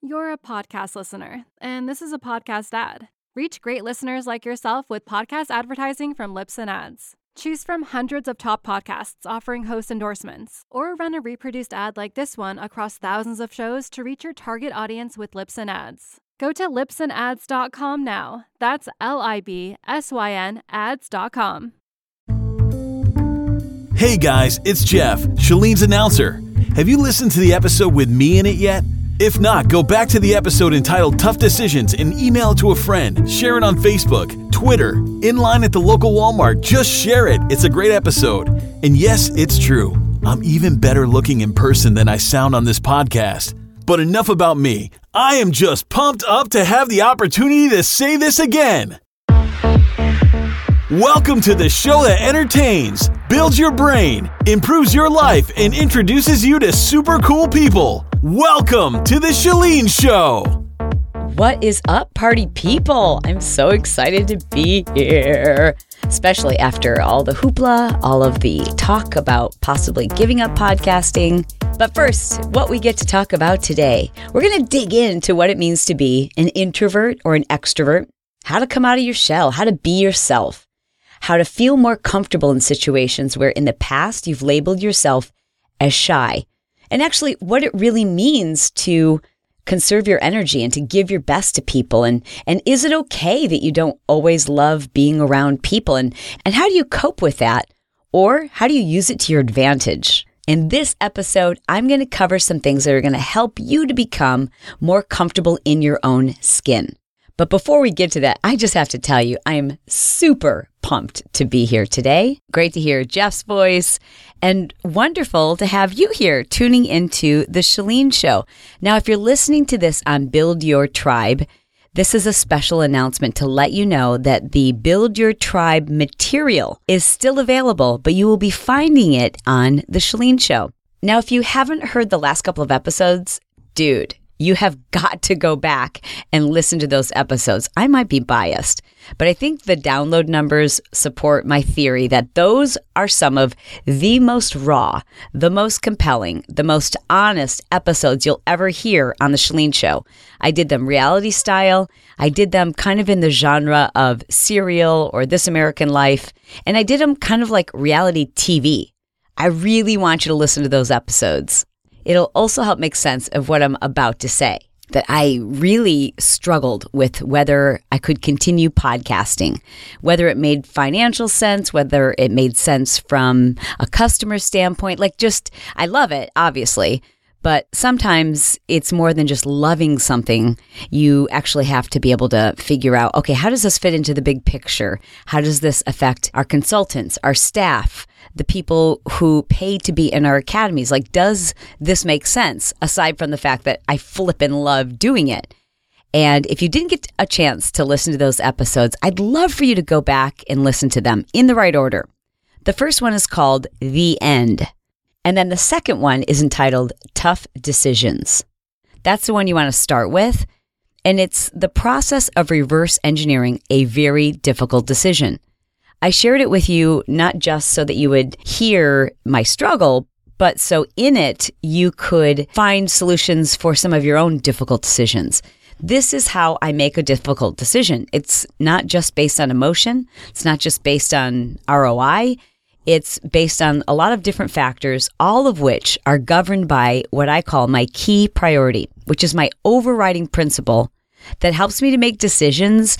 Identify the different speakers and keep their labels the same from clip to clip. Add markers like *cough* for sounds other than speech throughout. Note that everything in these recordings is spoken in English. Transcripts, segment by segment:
Speaker 1: You're a podcast listener, and this is a podcast ad. Reach great listeners like yourself with podcast advertising from Libsyn Ads. Choose from hundreds of top podcasts offering host endorsements, or run a reproduced ad like this one across thousands of shows to reach your target audience with Libsyn Ads. Go to libsynads.com now. That's L I B S Y N ads.com.
Speaker 2: Hey guys, it's Jeff, Chalene's announcer. Have you listened to the episode with me in it yet? If not, go back to the episode entitled Tough Decisions and email it to a friend. Share it on Facebook, Twitter, in line at the local Walmart. Just share it. It's a great episode. And yes, it's true. I'm even better looking in person than I sound on this podcast. But enough about me. I am just pumped up to have the opportunity to say this again. Welcome to the show that entertains, builds your brain, improves your life, and introduces you to super cool people. Welcome to the Chalene Show.
Speaker 3: What is up, party people? I'm so excited to be here, especially after all the hoopla, all of the talk about possibly giving up podcasting. But first, what we get to talk about today, we're going to dig into what it means to be an introvert or an extrovert, how to come out of your shell, how to be yourself how to feel more comfortable in situations where in the past you've labeled yourself as shy, and actually what it really means to conserve your energy and to give your best to people. And and is it okay that you don't always love being around people? And and how do you cope with that? Or how do you use it to your advantage? In this episode, I'm going to cover some things that are going to help you to become more comfortable in your own skin. But before we get to that, I just have to tell you, I am super pumped to be here today. Great to hear Jeff's voice and wonderful to have you here tuning into the Chalene Show. Now, if you're listening to this on Build Your Tribe, this is a special announcement to let you know that the Build Your Tribe material is still available, but you will be finding it on the Chalene Show. Now, if you haven't heard the last couple of episodes, dude, you have got to go back and listen to those episodes. I might be biased, but I think the download numbers support my theory that those are some of the most raw, the most compelling, the most honest episodes you'll ever hear on The Chalene Show. I did them reality style. I did them kind of in the genre of serial or This American Life. And I did them kind of like reality TV. I really want you to listen to those episodes. It'll also help make sense of what I'm about to say. That I really struggled with whether I could continue podcasting, whether it made financial sense, whether it made sense from a customer standpoint. Like, just, I love it, obviously, but sometimes it's more than just loving something. You actually have to be able to figure out okay, how does this fit into the big picture? How does this affect our consultants, our staff, the people who pay to be in our academies. Like, does this make sense aside from the fact that I flip and love doing it? And if you didn't get a chance to listen to those episodes, I'd love for you to go back and listen to them in the right order. The first one is called The End. And then the second one is entitled Tough Decisions. That's the one you want to start with. And it's the process of reverse engineering a very difficult decision. I shared it with you not just so that you would hear my struggle, but so in it you could find solutions for some of your own difficult decisions. This is how I make a difficult decision. It's not just based on emotion. It's not just based on ROI. It's based on a lot of different factors, all of which are governed by what I call my key priority, which is my overriding principle that helps me to make decisions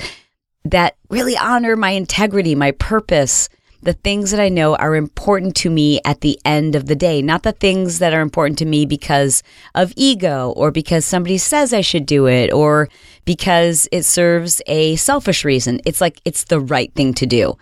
Speaker 3: that really honor my integrity, my purpose, the things that I know are important to me at the end of the day, not the things that are important to me because of ego or because somebody says I should do it or because it serves a selfish reason. It's like it's the right thing to do.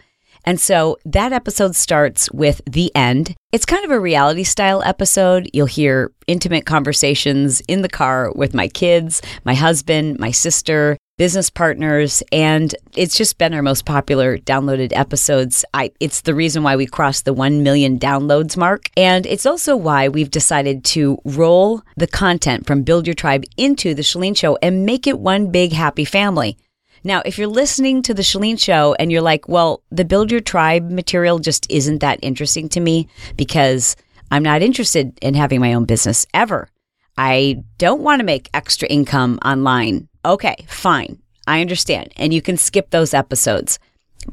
Speaker 3: And so that episode starts with the end. It's kind of a reality style episode. You'll hear intimate conversations in the car with my kids, my husband, my sister, business partners, and it's just been our most popular downloaded episodes. I, it's the reason why we crossed the 1 million downloads mark. And it's also why we've decided to roll the content from Build Your Tribe into The Chalene Show and make it one big happy family. Now, if you're listening to The Chalene Show and you're like, well, the Build Your Tribe material just isn't that interesting to me because I'm not interested in having my own business ever. I don't want to make extra income online. Okay, fine. I understand. And you can skip those episodes.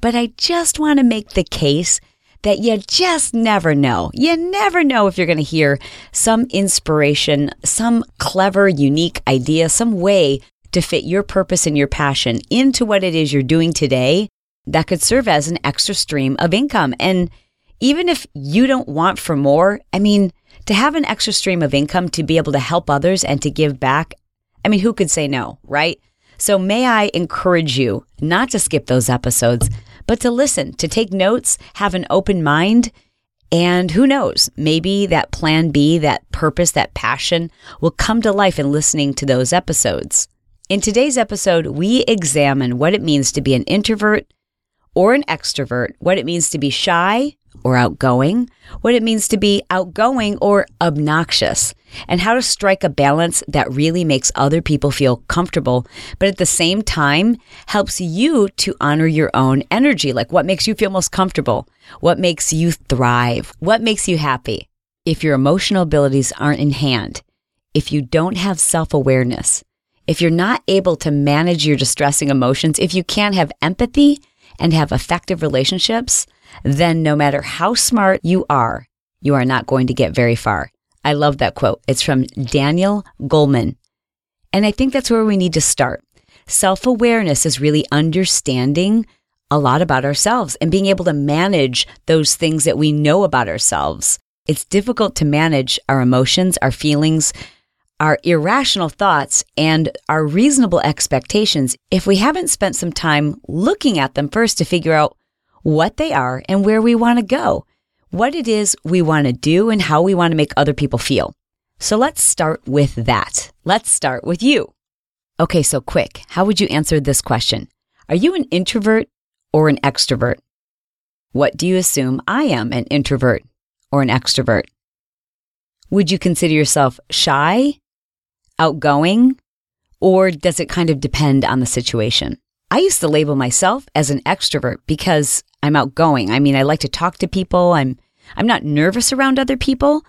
Speaker 3: But I just want to make the case that you just never know. You never know if you're going to hear some inspiration, some clever, unique idea, some way to fit your purpose and your passion into what it is you're doing today that could serve as an extra stream of income. And even if you don't want for more, I mean, to have an extra stream of income to be able to help others and to give back, I mean, who could say no, right? So may I encourage you not to skip those episodes, but to listen, to take notes, have an open mind. And who knows, maybe that plan B, that purpose, that passion will come to life in listening to those episodes. In today's episode, we examine what it means to be an introvert or an extrovert, what it means to be shy or outgoing, what it means to be outgoing or obnoxious, and how to strike a balance that really makes other people feel comfortable, but at the same time helps you to honor your own energy. Like what makes you feel most comfortable? What makes you thrive? What makes you happy? If your emotional abilities aren't in hand, if you don't have self awareness, if you're not able to manage your distressing emotions, if you can't have empathy and have effective relationships, then no matter how smart you are, you are not going to get very far. I love that quote. It's from Daniel Goleman. And I think that's where we need to start. Self awareness is really understanding a lot about ourselves and being able to manage those things that we know about ourselves. It's difficult to manage our emotions, our feelings, our irrational thoughts, and our reasonable expectations if we haven't spent some time looking at them first to figure out what they are and where we want to go, what it is we want to do, and how we want to make other people feel. So let's start with that. Let's start with you. Okay, so quick, how would you answer this question? Are you an introvert or an extrovert? What do you assume I am, an introvert or an extrovert? Would you consider yourself shy, outgoing, or does it kind of depend on the situation? I used to label myself as an extrovert because I'm outgoing. I mean, I like to talk to people. I'm I'm not nervous around other people.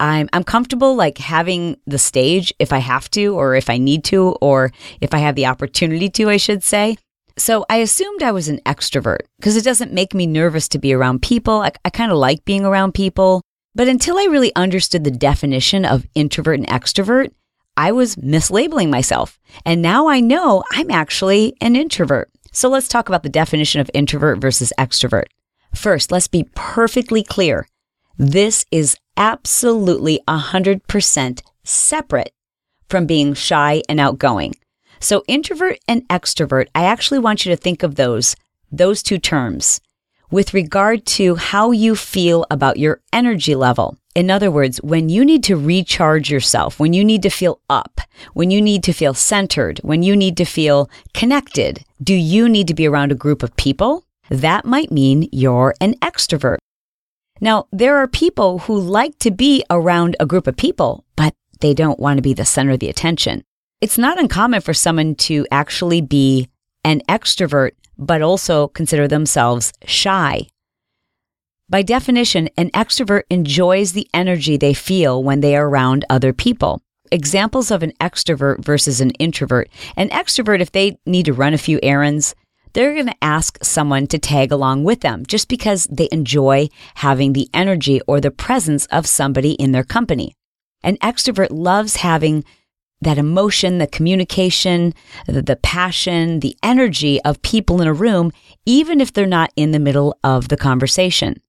Speaker 3: I'm I'm comfortable like having the stage if I have to or if I need to or if I have the opportunity to, I should say. So I assumed I was an extrovert because it doesn't make me nervous to be around people. I, I kind of like being around people. But until I really understood the definition of introvert and extrovert, I was mislabeling myself. And now I know I'm actually an introvert. So let's talk about the definition of introvert versus extrovert. First, let's be perfectly clear. This is absolutely 100% separate from being shy and outgoing. So introvert and extrovert, I actually want you to think of those, those two terms with regard to how you feel about your energy level. In other words, when you need to recharge yourself, when you need to feel up, when you need to feel centered, when you need to feel connected, do you need to be around a group of people? That might mean you're an extrovert. Now, there are people who like to be around a group of people, but they don't want to be the center of the attention. It's not uncommon for someone to actually be an extrovert, but also consider themselves shy. By definition, an extrovert enjoys the energy they feel when they are around other people. Examples of an extrovert versus an introvert. An extrovert, if they need to run a few errands, they're going to ask someone to tag along with them just because they enjoy having the energy or the presence of somebody in their company. An extrovert loves having that emotion, the communication, the, passion, the energy of people in a room, even if they're not in the middle of the conversation.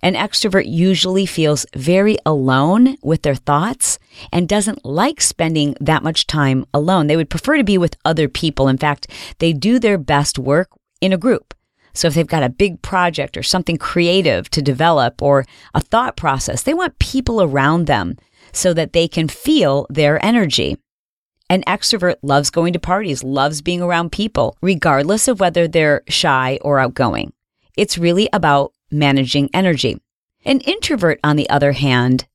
Speaker 3: An extrovert usually feels very alone with their thoughts and doesn't like spending that much time alone. They would prefer to be with other people. In fact, they do their best work in a group. So if they've got a big project or something creative to develop or a thought process, they want people around them so that they can feel their energy. An extrovert loves going to parties, loves being around people, regardless of whether they're shy or outgoing. It's really about managing energy. An introvert, on the other hand,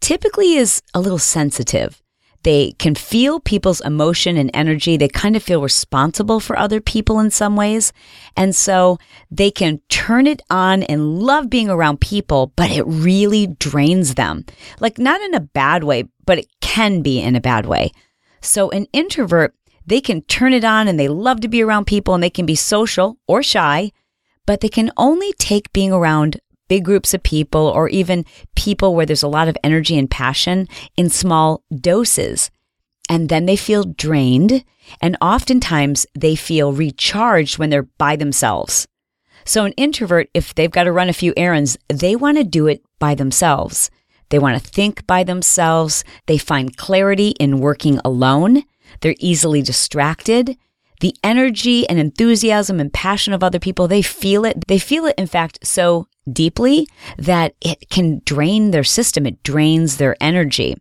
Speaker 3: typically is a little sensitive. They can feel people's emotion and energy. They kind of feel responsible for other people in some ways. And so they can turn it on and love being around people, but it really drains them. Like not in a bad way, but it can be in a bad way. So an introvert, they can turn it on and they love to be around people and they can be social or shy, but they can only take being around big groups of people or even people where there's a lot of energy and passion in small doses. And then they feel drained and oftentimes they feel recharged when they're by themselves. So an introvert, if they've got to run a few errands, they want to do it by themselves. They want to think by themselves. They find clarity in working alone. They're easily distracted the energy and enthusiasm and passion of other people, they feel it. They feel it, in fact, so deeply that it can drain their system. It drains their energy.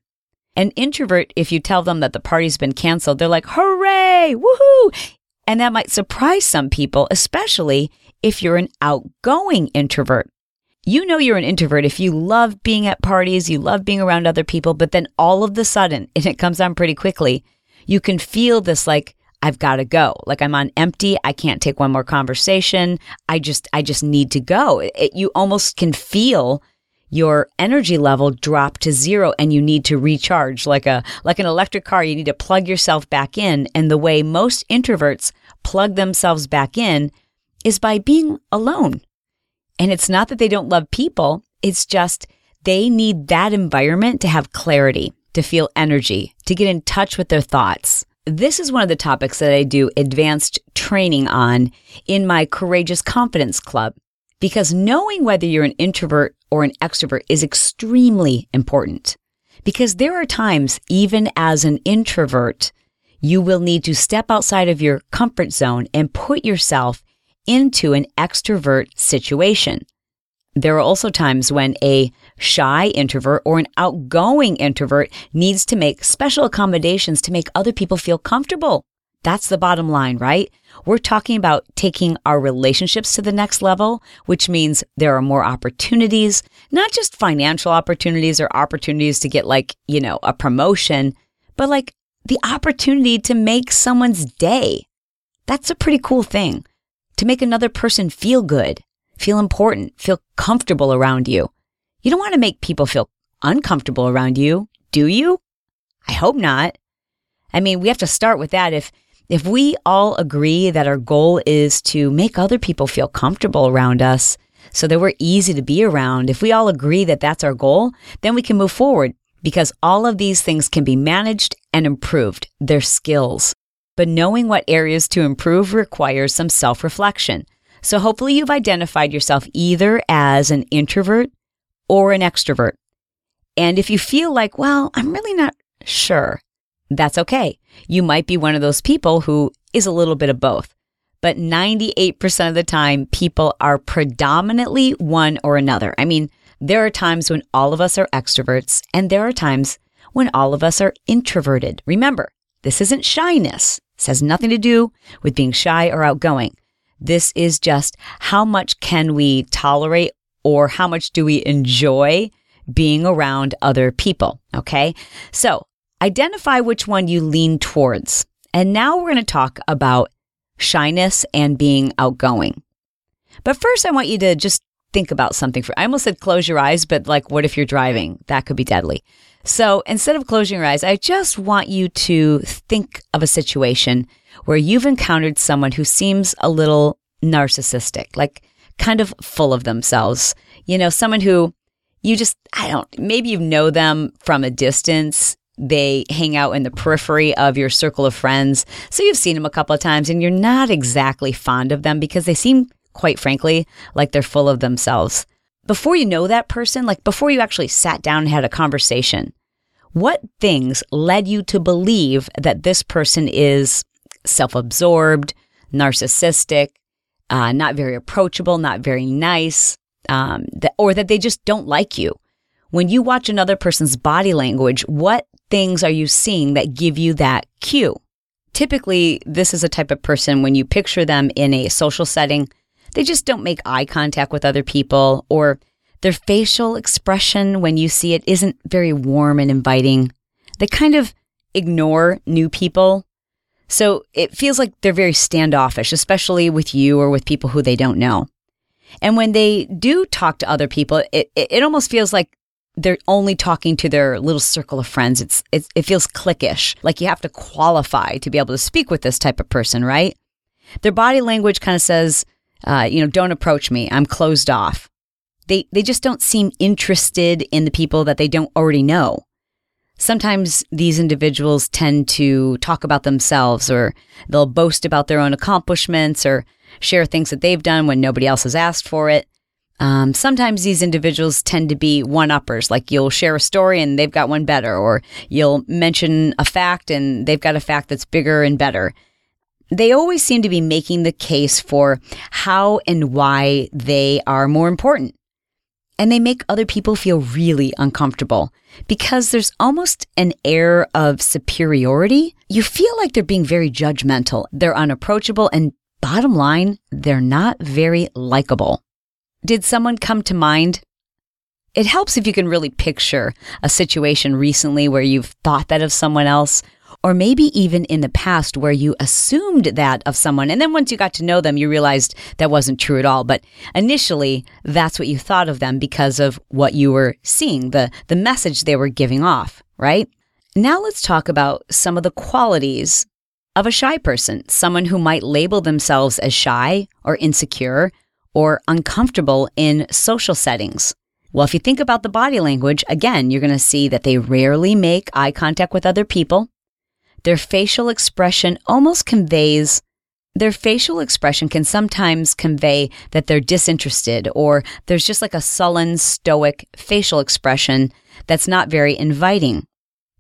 Speaker 3: An introvert, if you tell them that the party's been canceled, they're like, hooray, woohoo. And that might surprise some people, especially if you're an outgoing introvert. You know you're an introvert if you love being at parties, you love being around other people, but then all of the sudden, *laughs* and it comes on pretty quickly, you can feel this like I've got to go. Like I'm on empty. I can't take one more conversation. I just, I just need to go. It, you almost can feel your energy level drop to zero and you need to recharge like a, like an electric car. You need to plug yourself back in. And the way most introverts plug themselves back in is by being alone. And it's not that they don't love people. It's just they need that environment to have clarity, to feel energy, to get in touch with their thoughts. This is one of the topics that I do advanced training on in my Courageous Confidence Club because knowing whether you're an introvert or an extrovert is extremely important. Because there are times, even as an introvert, you will need to step outside of your comfort zone and put yourself into an extrovert situation. There are also times when a shy introvert or an outgoing introvert needs to make special accommodations to make other people feel comfortable. That's the bottom line, right? We're talking about taking our relationships to the next level, which means there are more opportunities, not just financial opportunities or opportunities to get like, you know, a promotion, but like the opportunity to make someone's day. That's a pretty cool thing to make another person feel good, feel important, feel comfortable around you. You don't want to make people feel uncomfortable around you, do you? I hope not. I mean, we have to start with that. If if we all agree that our goal is to make other people feel comfortable around us so that we're easy to be around, if we all agree that that's our goal, then we can move forward because all of these things can be managed and improved. They're skills. But knowing what areas to improve requires some self reflection. So hopefully you've identified yourself either as an introvert or an extrovert. And if you feel like, well, I'm really not sure, that's okay. You might be one of those people who is a little bit of both. But 98% of the time, people are predominantly one or another. I mean, there are times when all of us are extroverts, and there are times when all of us are introverted. Remember, this isn't shyness. This has nothing to do with being shy or outgoing. This is just how much can we tolerate or how much do we enjoy being around other people? Okay. So identify which one you lean towards. And now we're going to talk about shyness and being outgoing. But first, I want you to just think about something. For I almost said close your eyes, but like, what if you're driving? That could be deadly. So instead of closing your eyes, I just want you to think of a situation where you've encountered someone who seems a little narcissistic, like kind of full of themselves. You know, someone who you just, I don't, maybe you know them from a distance. They hang out in the periphery of your circle of friends. So you've seen them a couple of times and you're not exactly fond of them because they seem, quite frankly, like they're full of themselves. Before you know that person, like before you actually sat down and had a conversation, what things led you to believe that this person is self absorbed, narcissistic, uh, not very approachable, not very nice, um, that, or that they just don't like you. When you watch another person's body language, what things are you seeing that give you that cue? Typically, this is a type of person when you picture them in a social setting, they just don't make eye contact with other people, or their facial expression when you see it isn't very warm and inviting. They kind of ignore new people. So it feels like they're very standoffish, especially with you or with people who they don't know. And when they do talk to other people, it, it, it almost feels like they're only talking to their little circle of friends. It's, it, it feels cliquish, like you have to qualify to be able to speak with this type of person, right? Their body language kind of says, uh, you know, don't approach me. I'm closed off. They, they just don't seem interested in the people that they don't already know. Sometimes these individuals tend to talk about themselves or they'll boast about their own accomplishments or share things that they've done when nobody else has asked for it. Um, sometimes these individuals tend to be one uppers, like you'll share a story and they've got one better, or you'll mention a fact and they've got a fact that's bigger and better. They always seem to be making the case for how and why they are more important. And they make other people feel really uncomfortable because there's almost an air of superiority. You feel like they're being very judgmental. They're unapproachable and bottom line, they're not very likable. Did someone come to mind? It helps if you can really picture a situation recently where you've thought that of someone else, or maybe even in the past where you assumed that of someone. And then once you got to know them, you realized that wasn't true at all. But initially, that's what you thought of them because of what you were seeing, the, the message they were giving off, right? Now let's talk about some of the qualities of a shy person, someone who might label themselves as shy or insecure or uncomfortable in social settings. Well, if you think about the body language, again, you're going to see that they rarely make eye contact with other people. Their facial expression almost conveys, their facial expression can sometimes convey that they're disinterested or there's just like a sullen, stoic facial expression that's not very inviting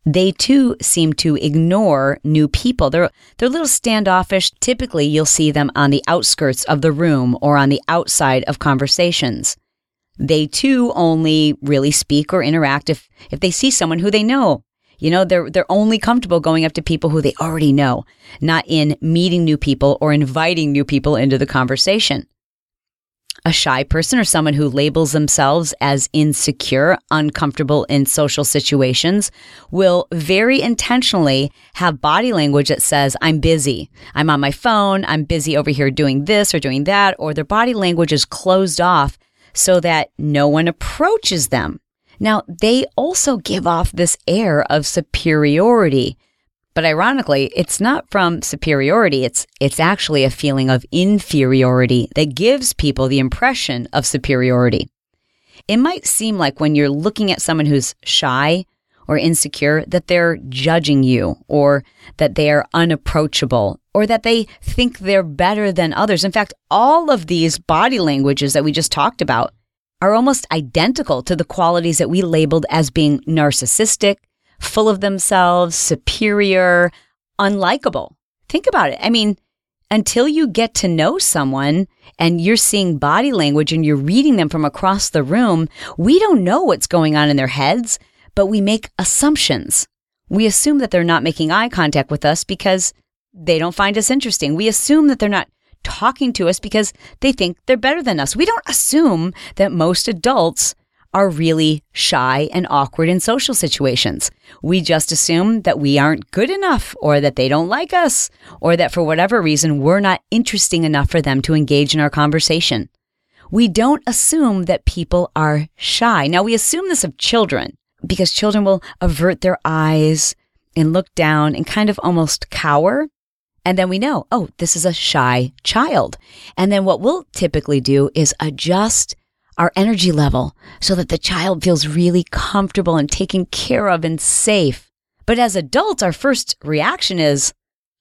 Speaker 3: they too seem to ignore new people. They're, they're a little standoffish. Typically, you'll see them on the outskirts of the room or on the outside of conversations. They too only really speak or interact if, if they see someone who they know. You know, they're, they're only comfortable going up to people who they already know, not in meeting new people or inviting new people into the conversation a shy person or someone who labels themselves as insecure, uncomfortable in social situations will very intentionally have body language that says, I'm busy. I'm on my phone. I'm busy over here doing this or doing that. Or their body language is closed off so that no one approaches them. Now, they also give off this air of superiority but ironically, it's not from superiority. It's, it's actually a feeling of inferiority that gives people the impression of superiority. It might seem like when you're looking at someone who's shy or insecure that they're judging you or that they are unapproachable or that they think they're better than others. In fact, all of these body languages that we just talked about are almost identical to the qualities that we labeled as being narcissistic, full of themselves, superior, unlikable. Think about it. I mean, until you get to know someone and you're seeing body language and you're reading them from across the room, we don't know what's going on in their heads, but we make assumptions. We assume that they're not making eye contact with us because they don't find us interesting. We assume that they're not talking to us because they think they're better than us. We don't assume that most adults are really shy and awkward in social situations. We just assume that we aren't good enough or that they don't like us or that for whatever reason we're not interesting enough for them to engage in our conversation. We don't assume that people are shy. Now we assume this of children because children will avert their eyes and look down and kind of almost cower. And then we know, oh, this is a shy child. And then what we'll typically do is adjust our energy level so that the child feels really comfortable and taken care of and safe. But as adults, our first reaction is,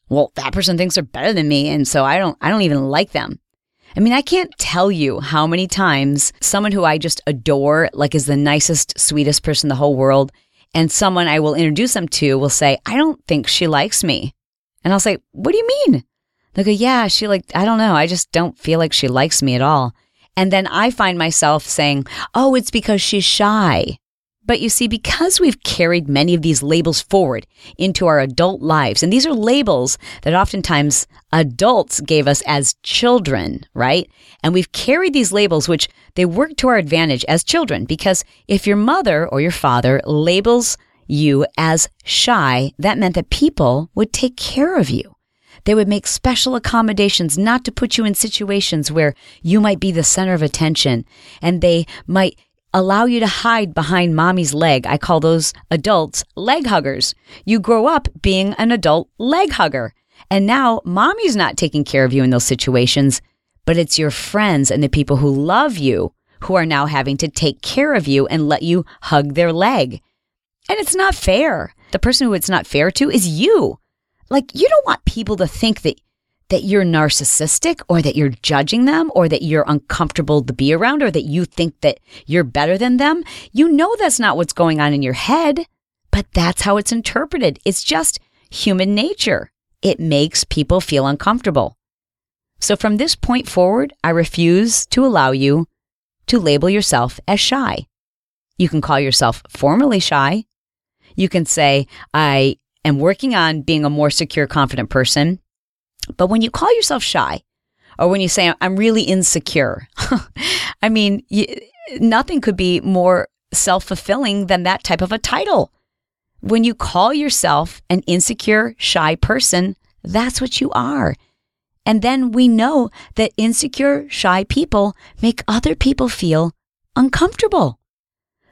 Speaker 3: well, that person thinks they're better than me. And so I don't, I don't even like them. I mean, I can't tell you how many times someone who I just adore, like is the nicest, sweetest person in the whole world, and someone I will introduce them to will say, I don't think she likes me. And I'll say, What do you mean? They'll go, Yeah, she like, I don't know. I just don't feel like she likes me at all. And then I find myself saying, oh, it's because she's shy. But you see, because we've carried many of these labels forward into our adult lives, and these are labels that oftentimes adults gave us as children, right? And we've carried these labels, which they work to our advantage as children, because if your mother or your father labels you as shy, that meant that people would take care of you. They would make special accommodations not to put you in situations where you might be the center of attention and they might allow you to hide behind mommy's leg. I call those adults leg huggers. You grow up being an adult leg hugger. And now mommy's not taking care of you in those situations, but it's your friends and the people who love you who are now having to take care of you and let you hug their leg. And it's not fair. The person who it's not fair to is you. Like you don't want people to think that that you're narcissistic or that you're judging them or that you're uncomfortable to be around or that you think that you're better than them. You know that's not what's going on in your head, but that's how it's interpreted. It's just human nature. It makes people feel uncomfortable. So from this point forward, I refuse to allow you to label yourself as shy. You can call yourself formally shy. You can say, I am working on being a more secure, confident person. But when you call yourself shy, or when you say, I'm really insecure, *laughs* I mean, you, nothing could be more self fulfilling than that type of a title. When you call yourself an insecure, shy person, that's what you are. And then we know that insecure, shy people make other people feel uncomfortable.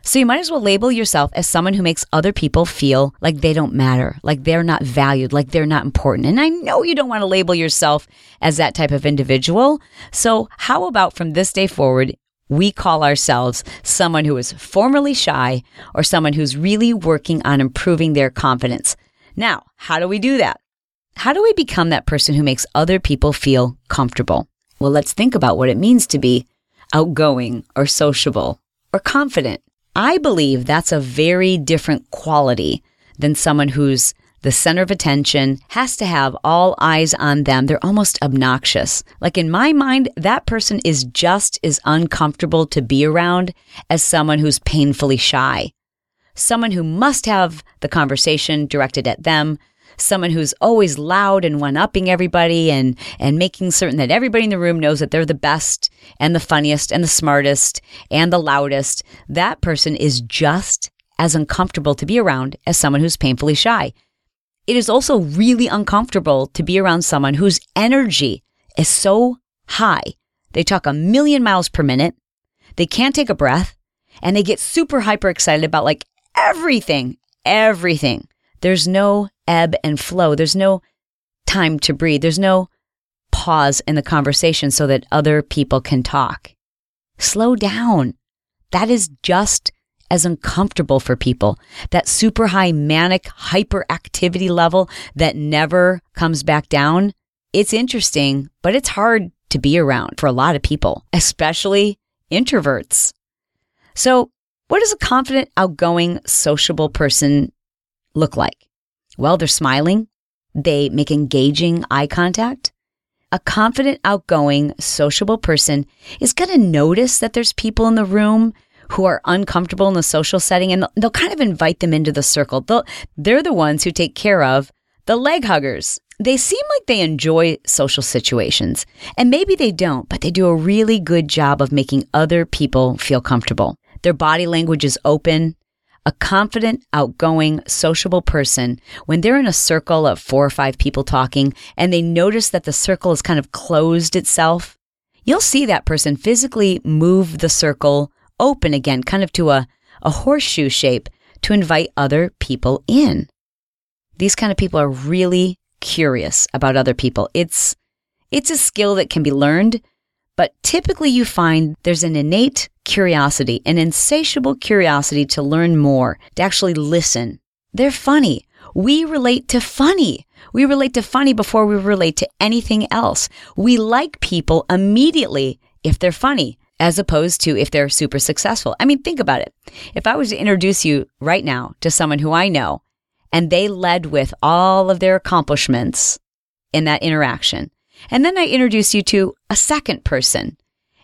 Speaker 3: So you might as well label yourself as someone who makes other people feel like they don't matter, like they're not valued, like they're not important. And I know you don't want to label yourself as that type of individual. So how about from this day forward, we call ourselves someone who is formerly shy or someone who's really working on improving their confidence. Now, how do we do that? How do we become that person who makes other people feel comfortable? Well, let's think about what it means to be outgoing or sociable or confident. I believe that's a very different quality than someone who's the center of attention, has to have all eyes on them. They're almost obnoxious. Like in my mind, that person is just as uncomfortable to be around as someone who's painfully shy. Someone who must have the conversation directed at them, someone who's always loud and one upping everybody and, and making certain that everybody in the room knows that they're the best and the funniest and the smartest and the loudest, that person is just as uncomfortable to be around as someone who's painfully shy. It is also really uncomfortable to be around someone whose energy is so high. They talk a million miles per minute. They can't take a breath and they get super hyper excited about like everything, everything. There's no ebb and flow. There's no time to breathe. There's no pause in the conversation so that other people can talk. Slow down. That is just as uncomfortable for people. That super high manic hyperactivity level that never comes back down. It's interesting, but it's hard to be around for a lot of people, especially introverts. So, what does a confident, outgoing, sociable person look like? Well, they're smiling. They make engaging eye contact. A confident, outgoing, sociable person is going to notice that there's people in the room who are uncomfortable in the social setting and they'll, kind of invite them into the circle. They'll, they're the ones who take care of the leg huggers. They seem like they enjoy social situations and maybe they don't, but they do a really good job of making other people feel comfortable. Their body language is open. A confident, outgoing, sociable person, when they're in a circle of four or five people talking and they notice that the circle has kind of closed itself, you'll see that person physically move the circle open again, kind of to a, a horseshoe shape to invite other people in. These kind of people are really curious about other people. It's, it's a skill that can be learned, but typically you find there's an innate curiosity, an insatiable curiosity to learn more, to actually listen. They're funny. We relate to funny. We relate to funny before we relate to anything else. We like people immediately if they're funny, as opposed to if they're super successful. I mean, think about it. If I was to introduce you right now to someone who I know and they led with all of their accomplishments in that interaction, and then I introduce you to a second person.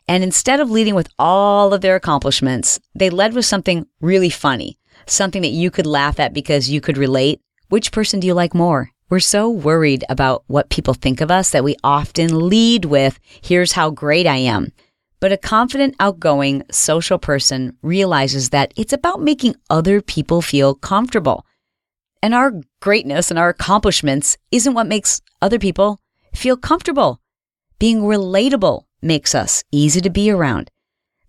Speaker 3: And instead of leading with all of their accomplishments, they led with something really funny, something that you could laugh at because you could relate. Which person do you like more? We're so worried about what people think of us that we often lead with, here's how great I am. But a confident, outgoing, social person realizes that it's about making other people feel comfortable. And our greatness and our accomplishments isn't what makes other people feel comfortable. Being relatable makes us easy to be around.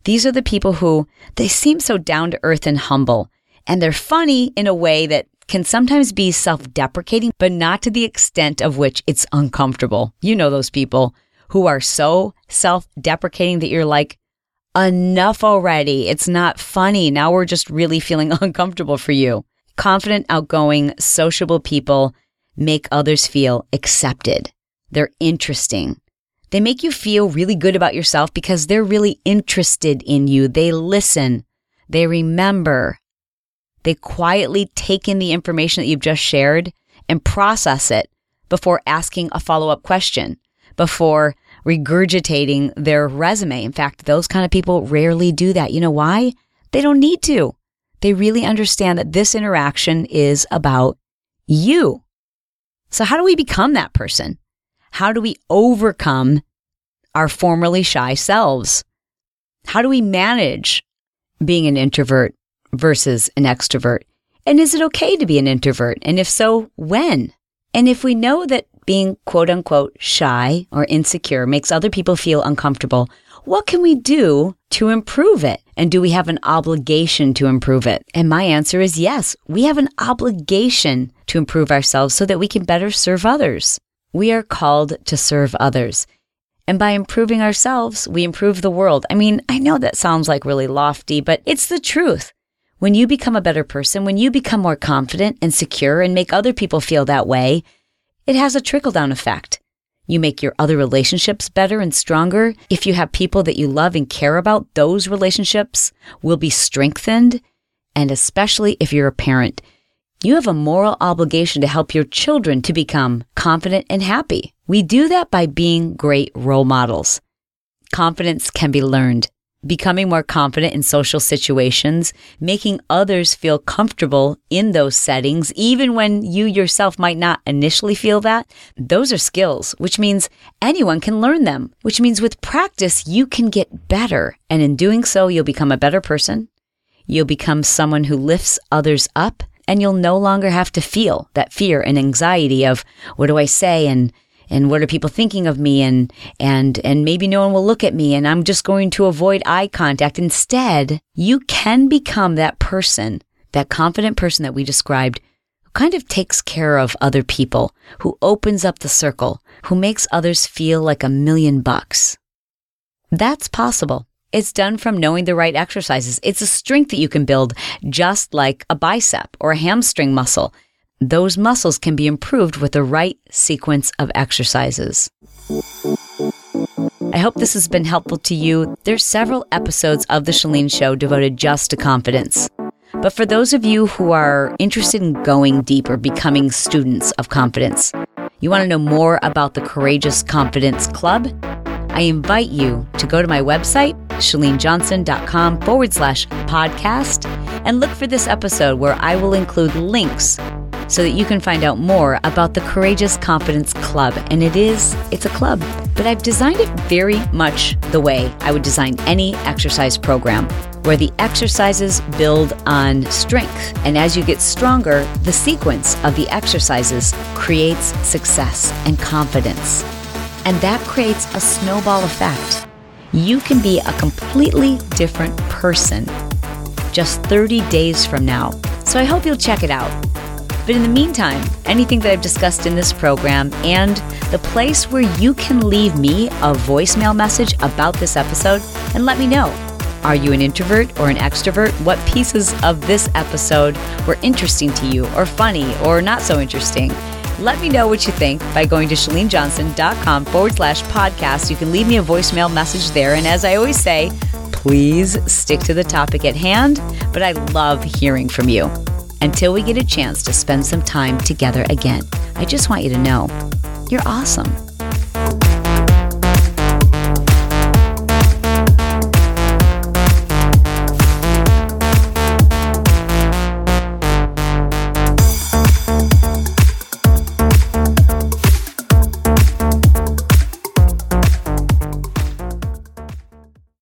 Speaker 3: These are the people who they seem so down to earth and humble, and they're funny in a way that can sometimes be self deprecating, but not to the extent of which it's uncomfortable. You know those people who are so self deprecating that you're like, enough already. It's not funny. Now we're just really feeling *laughs* uncomfortable for you. Confident, outgoing, sociable people make others feel accepted. They're interesting. They make you feel really good about yourself because they're really interested in you. They listen. They remember. They quietly take in the information that you've just shared and process it before asking a follow up question, before regurgitating their resume. In fact, those kind of people rarely do that. You know why? They don't need to. They really understand that this interaction is about you. So, how do we become that person? How do we overcome our formerly shy selves? How do we manage being an introvert versus an extrovert? And is it okay to be an introvert? And if so, when? And if we know that being quote unquote shy or insecure makes other people feel uncomfortable, what can we do to improve it? And do we have an obligation to improve it? And my answer is yes, we have an obligation to improve ourselves so that we can better serve others. We are called to serve others. And by improving ourselves, we improve the world. I mean, I know that sounds like really lofty, but it's the truth. When you become a better person, when you become more confident and secure and make other people feel that way, it has a trickle down effect. You make your other relationships better and stronger. If you have people that you love and care about, those relationships will be strengthened. And especially if you're a parent, you have a moral obligation to help your children to become confident and happy. We do that by being great role models. Confidence can be learned. Becoming more confident in social situations, making others feel comfortable in those settings, even when you yourself might not initially feel that, those are skills, which means anyone can learn them, which means with practice, you can get better. And in doing so, you'll become a better person. You'll become someone who lifts others up and you'll no longer have to feel that fear and anxiety of what do I say? And and what are people thinking of me? And and and maybe no one will look at me and I'm just going to avoid eye contact. Instead you can become that person that confident person that we described who kind of takes care of other people who opens up the circle who makes others feel like a million bucks. That's possible it's done from knowing the right exercises. It's a strength that you can build just like a bicep or a hamstring muscle. Those muscles can be improved with the right sequence of exercises. I hope this has been helpful to you. There's several episodes of The Chalene Show devoted just to confidence. But for those of you who are interested in going deeper, becoming students of confidence, you want to know more about the Courageous Confidence Club, I invite you to go to my website, chalenejohnson.com forward slash podcast, and look for this episode where I will include links so that you can find out more about the Courageous Confidence Club. And it is, it's a club, but I've designed it very much the way I would design any exercise program, where the exercises build on strength. And as you get stronger, the sequence of the exercises creates success and confidence. And that creates a snowball effect. You can be a completely different person just 30 days from now. So I hope you'll check it out. But in the meantime, anything that I've discussed in this program and the place where you can leave me a voicemail message about this episode and let me know. Are you an introvert or an extrovert? What pieces of this episode were interesting to you, or funny, or not so interesting? Let me know what you think by going to chalenejohnson.com forward slash podcast. You can leave me a voicemail message there. And as I always say, please stick to the topic at hand, but I love hearing from you. Until we get a chance to spend some time together again, I just want you to know you're awesome.